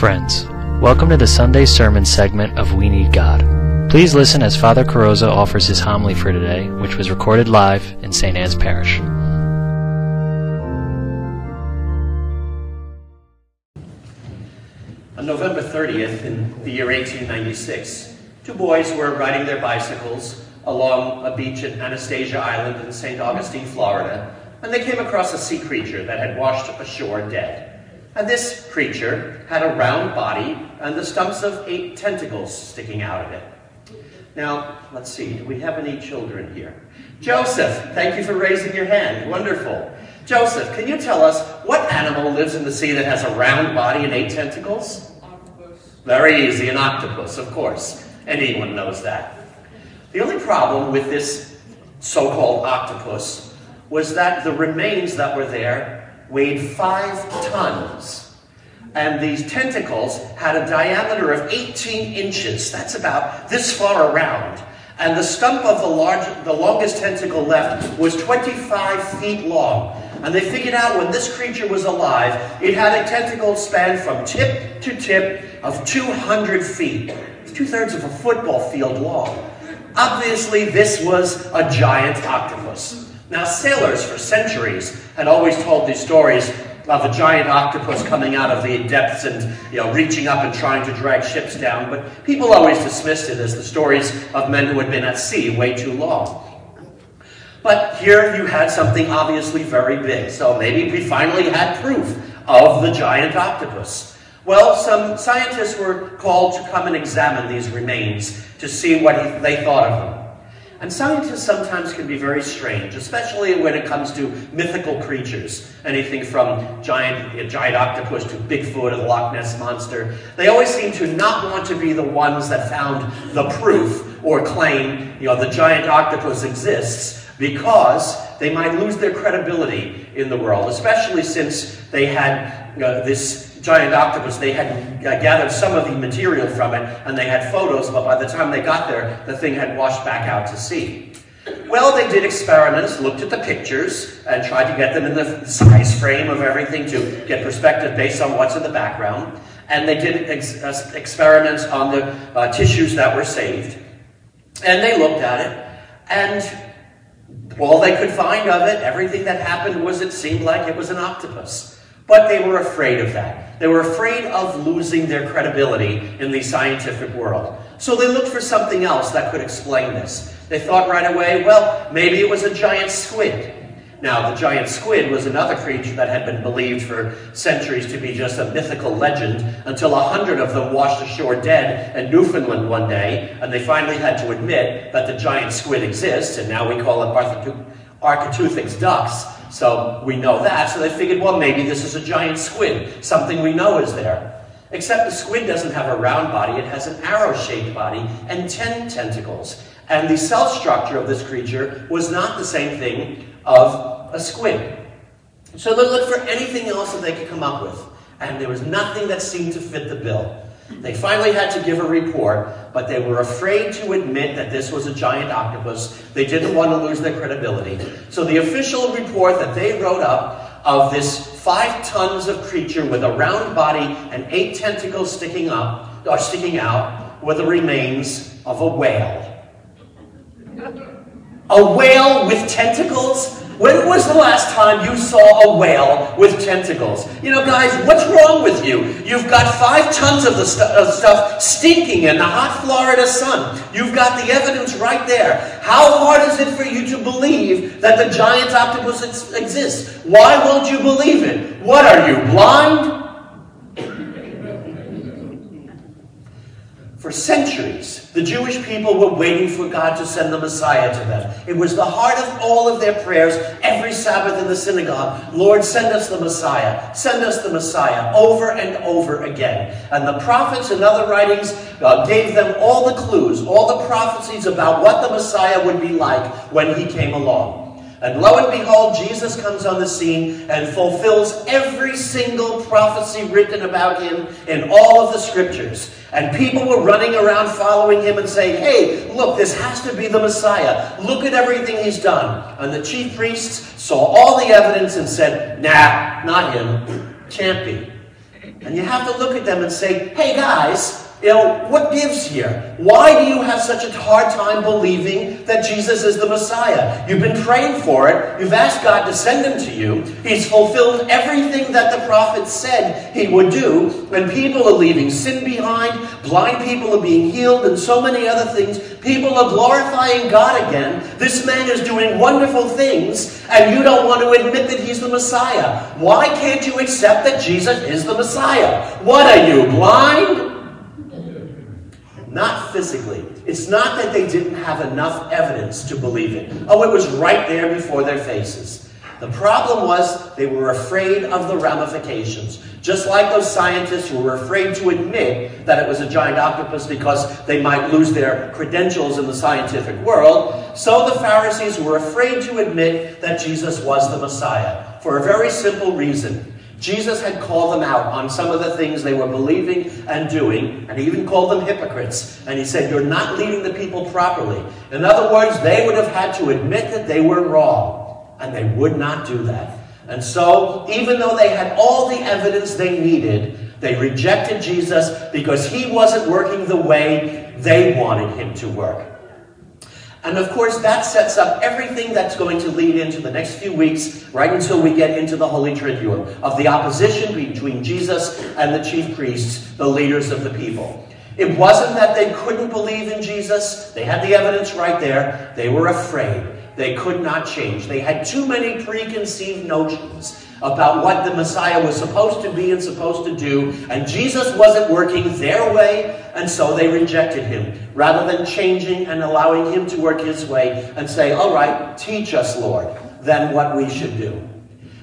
Friends, welcome to the Sunday sermon segment of We Need God. Please listen as Father Carrozza offers his homily for today, which was recorded live in St. Anne's Parish. On November 30th, in the year 1896, two boys were riding their bicycles along a beach at Anastasia Island in St. Augustine, Florida, and they came across a sea creature that had washed ashore dead. And this creature had a round body and the stumps of eight tentacles sticking out of it. Now, let's see, do we have any children here? Joseph, thank you for raising your hand. Wonderful. Joseph, can you tell us what animal lives in the sea that has a round body and eight tentacles? Octopus. Very easy, an octopus, of course. Anyone knows that. The only problem with this so-called octopus was that the remains that were there weighed five tons. And these tentacles had a diameter of 18 inches. That's about this far around. And the stump of the, large, the longest tentacle left was 25 feet long. And they figured out when this creature was alive, it had a tentacle span from tip to tip of 200 feet. It's two-thirds of a football field long. Obviously, this was a giant octopus. Now, sailors for centuries had always told these stories of a giant octopus coming out of the depths and you know reaching up and trying to drag ships down, but people always dismissed it as the stories of men who had been at sea way too long. But here you had something obviously very big, so maybe we finally had proof of the giant octopus. Well, some scientists were called to come and examine these remains to see what they thought of them. And scientists sometimes can be very strange, especially when it comes to mythical creatures. Anything from giant, giant octopus to Bigfoot or the Loch Ness Monster. They always seem to not want to be the ones that found the proof or claim, you know, the giant octopus exists because they might lose their credibility in the world, especially since they had this giant octopus, they had uh, gathered some of the material from it and they had photos, but by the time they got there, the thing had washed back out to sea. Well, they did experiments, looked at the pictures, and tried to get them in the size frame of everything to get perspective based on what's in the background. And they did ex uh, experiments on the uh, tissues that were saved. And they looked at it, and all they could find of it, everything that happened was it seemed like it was an octopus. But they were afraid of that. They were afraid of losing their credibility in the scientific world. So they looked for something else that could explain this. They thought right away, well, maybe it was a giant squid. Now, the giant squid was another creature that had been believed for centuries to be just a mythical legend until a hundred of them washed ashore dead in Newfoundland one day, and they finally had to admit that the giant squid exists, and now we call it Architeuthis dux, so we know that. So they figured, well, maybe this is a giant squid, something we know is there. Except the squid doesn't have a round body, it has an arrow-shaped body and 10 tentacles. And the cell structure of this creature was not the same thing of a squid. So they looked for anything else that they could come up with. And there was nothing that seemed to fit the bill. They finally had to give a report, but they were afraid to admit that this was a giant octopus. They didn't want to lose their credibility. So the official report that they wrote up of this five tons of creature with a round body and eight tentacles sticking up or sticking out were the remains of a whale. A whale with tentacles? When was the last time you saw a whale with tentacles? You know, guys, what's wrong with you? You've got five tons of the stu of stuff stinking in the hot Florida sun. You've got the evidence right there. How hard is it for you to believe that the giant octopus exists? Why won't you believe it? What are you, blind? For centuries, the Jewish people were waiting for God to send the Messiah to them. It was the heart of all of their prayers every Sabbath in the synagogue. Lord, send us the Messiah. Send us the Messiah over and over again. And the prophets and other writings uh, gave them all the clues, all the prophecies about what the Messiah would be like when he came along. And lo and behold, Jesus comes on the scene and fulfills every single prophecy written about him in all of the scriptures. And people were running around following him and saying, hey, look, this has to be the Messiah. Look at everything he's done. And the chief priests saw all the evidence and said, nah, not him. Can't be. And you have to look at them and say, hey guys, you know, what gives here? Why do you have such a hard time believing that Jesus is the Messiah? You've been praying for it. You've asked God to send him to you. He's fulfilled everything that the prophet said he would do. And people are leaving sin behind. Blind people are being healed and so many other things. People are glorifying God again. This man is doing wonderful things and you don't want to admit that he's the Messiah. Why can't you accept that Jesus is the Messiah? What are you, blind? Not physically. It's not that they didn't have enough evidence to believe it. Oh, it was right there before their faces. The problem was they were afraid of the ramifications. Just like those scientists who were afraid to admit that it was a giant octopus because they might lose their credentials in the scientific world, so the Pharisees were afraid to admit that Jesus was the Messiah for a very simple reason. Jesus had called them out on some of the things they were believing and doing, and he even called them hypocrites. And he said, You're not leading the people properly. In other words, they would have had to admit that they were wrong, and they would not do that. And so, even though they had all the evidence they needed, they rejected Jesus because he wasn't working the way they wanted him to work. And of course, that sets up everything that's going to lead into the next few weeks, right until we get into the Holy Triduum, of the opposition between Jesus and the chief priests, the leaders of the people. It wasn't that they couldn't believe in Jesus. They had the evidence right there. They were afraid. They could not change. They had too many preconceived notions about what the Messiah was supposed to be and supposed to do, and Jesus wasn't working their way, and so they rejected him, rather than changing and allowing him to work his way and say, all right, teach us, Lord, then what we should do.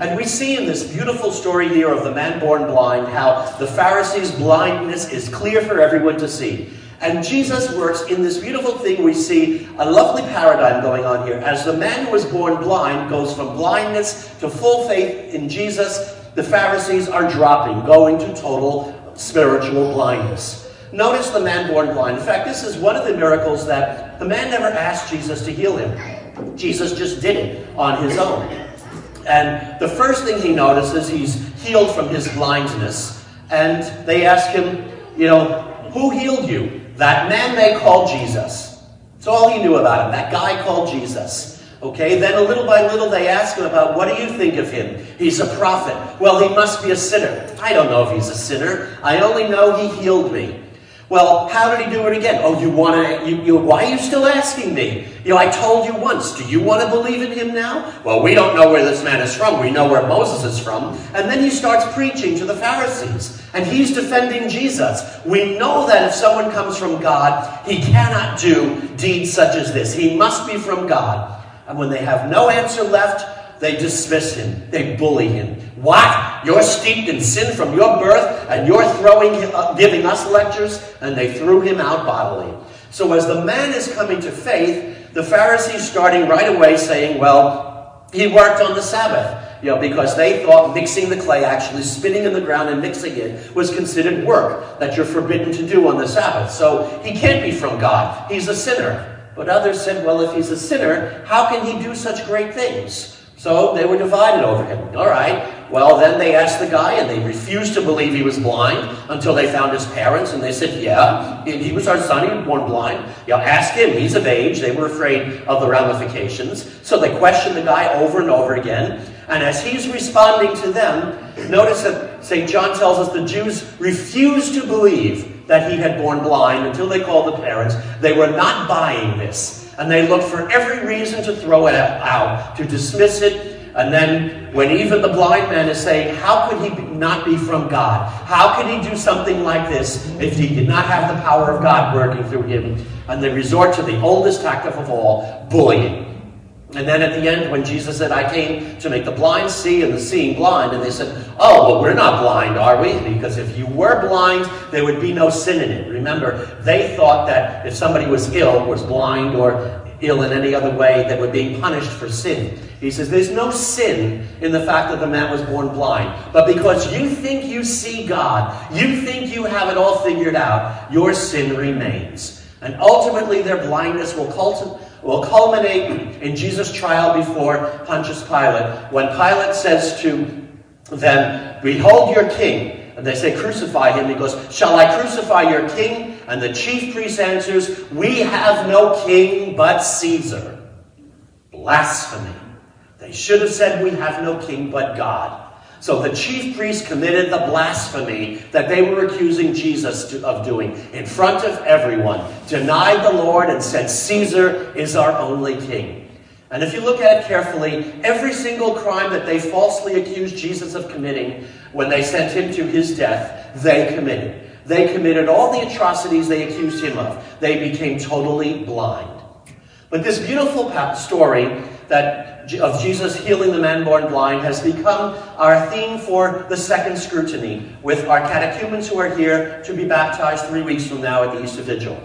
And we see in this beautiful story here of the man born blind how the Pharisees' blindness is clear for everyone to see. And Jesus works in this beautiful thing. We see a lovely paradigm going on here. As the man who was born blind goes from blindness to full faith in Jesus, the Pharisees are dropping, going to total spiritual blindness. Notice the man born blind. In fact, this is one of the miracles that the man never asked Jesus to heal him. Jesus just did it on his own. And the first thing he notices, he's healed from his blindness. And they ask him, you know, who healed you? That man they called Jesus. That's all he knew about him, that guy called Jesus. Okay, then a little by little they ask him about what do you think of him? He's a prophet. Well, he must be a sinner. I don't know if he's a sinner. I only know he healed me. Well, how did he do it again? Oh, you want to, you, you, why are you still asking me? You know, I told you once, do you want to believe in him now? Well, we don't know where this man is from. We know where Moses is from. And then he starts preaching to the Pharisees, and he's defending Jesus. We know that if someone comes from God, he cannot do deeds such as this. He must be from God. And when they have no answer left, they dismiss him. They bully him. What? You're steeped in sin from your birth, and you're throwing, uh, giving us lectures? And they threw him out bodily. So as the man is coming to faith, the Pharisees starting right away saying, well, he worked on the Sabbath. You know, because they thought mixing the clay, actually spinning in the ground and mixing it, was considered work that you're forbidden to do on the Sabbath. So he can't be from God. He's a sinner. But others said, well, if he's a sinner, how can he do such great things? So they were divided over him. All right. Well, then they asked the guy, and they refused to believe he was blind until they found his parents, and they said, Yeah, he was our son, he was born blind. Know, ask him, he's of age. They were afraid of the ramifications. So they questioned the guy over and over again. And as he's responding to them, notice that St. John tells us the Jews refused to believe that he had born blind until they called the parents. They were not buying this. And they look for every reason to throw it out, to dismiss it. And then when even the blind man is saying, how could he not be from God? How could he do something like this if he did not have the power of God working through him? And they resort to the oldest tactic of all, bullying. And then at the end, when Jesus said, I came to make the blind see and the seeing blind, and they said, Oh, but we're not blind, are we? Because if you were blind, there would be no sin in it. Remember, they thought that if somebody was ill, was blind, or ill in any other way, that were being punished for sin. He says, There's no sin in the fact that the man was born blind. But because you think you see God, you think you have it all figured out, your sin remains. And ultimately, their blindness will cultivate will culminate in Jesus' trial before Pontius Pilate when Pilate says to them, Behold your king. and they say, Crucify him. He goes, Shall I crucify your king? And the chief priest answers, We have no king but Caesar. Blasphemy. They should have said, We have no king but God. So the chief priests committed the blasphemy that they were accusing Jesus of doing in front of everyone, denied the Lord, and said, Caesar is our only king. And if you look at it carefully, every single crime that they falsely accused Jesus of committing when they sent him to his death, they committed. They committed all the atrocities they accused him of. They became totally blind. But this beautiful story that of Jesus healing the man born blind has become our theme for the second scrutiny with our catechumens who are here to be baptized three weeks from now at the Easter Vigil.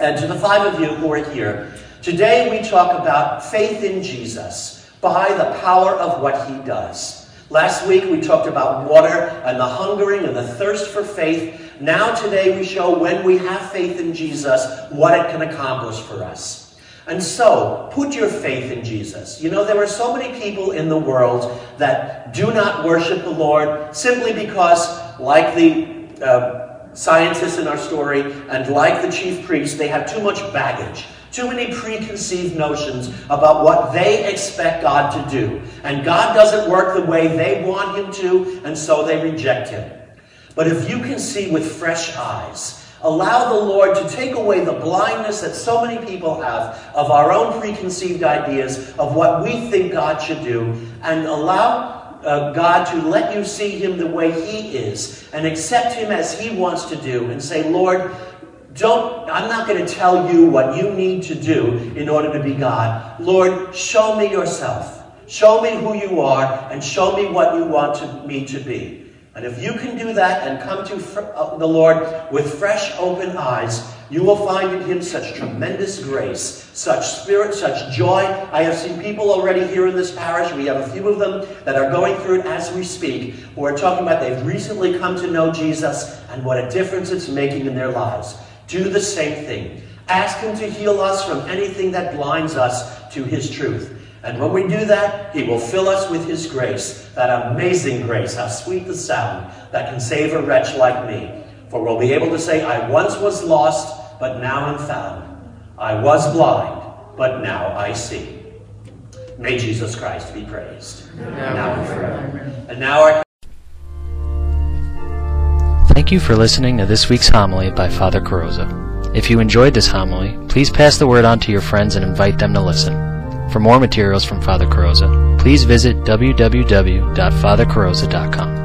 And to the five of you who are here, today we talk about faith in Jesus by the power of what he does. Last week we talked about water and the hungering and the thirst for faith. Now today we show when we have faith in Jesus, what it can accomplish for us. And so, put your faith in Jesus. You know, there are so many people in the world that do not worship the Lord simply because, like the uh, scientists in our story and like the chief priest, they have too much baggage. Too many preconceived notions about what they expect God to do. And God doesn't work the way they want Him to, and so they reject Him. But if you can see with fresh eyes, Allow the Lord to take away the blindness that so many people have of our own preconceived ideas of what we think God should do, and allow uh, God to let you see Him the way He is and accept Him as He wants to do, and say, Lord, don't, I'm not going to tell you what you need to do in order to be God. Lord, show me yourself. Show me who you are and show me what you want to, me to be. And if you can do that and come to uh, the Lord with fresh, open eyes, you will find in Him such tremendous grace, such spirit, such joy. I have seen people already here in this parish. We have a few of them that are going through it as we speak, who are talking about they've recently come to know Jesus and what a difference it's making in their lives. Do the same thing. Ask Him to heal us from anything that blinds us to His truth. And when we do that, He will fill us with His grace, that amazing grace, how sweet the sound that can save a wretch like me. For we'll be able to say, I once was lost, but now am found. I was blind, but now I see. May Jesus Christ be praised, now and forever. And now our Thank you for listening to this week's homily by Father Carrozza. If you enjoyed this homily, please pass the word on to your friends and invite them to listen. For more materials from Father Carrozza, please visit www.fathercarozza.com.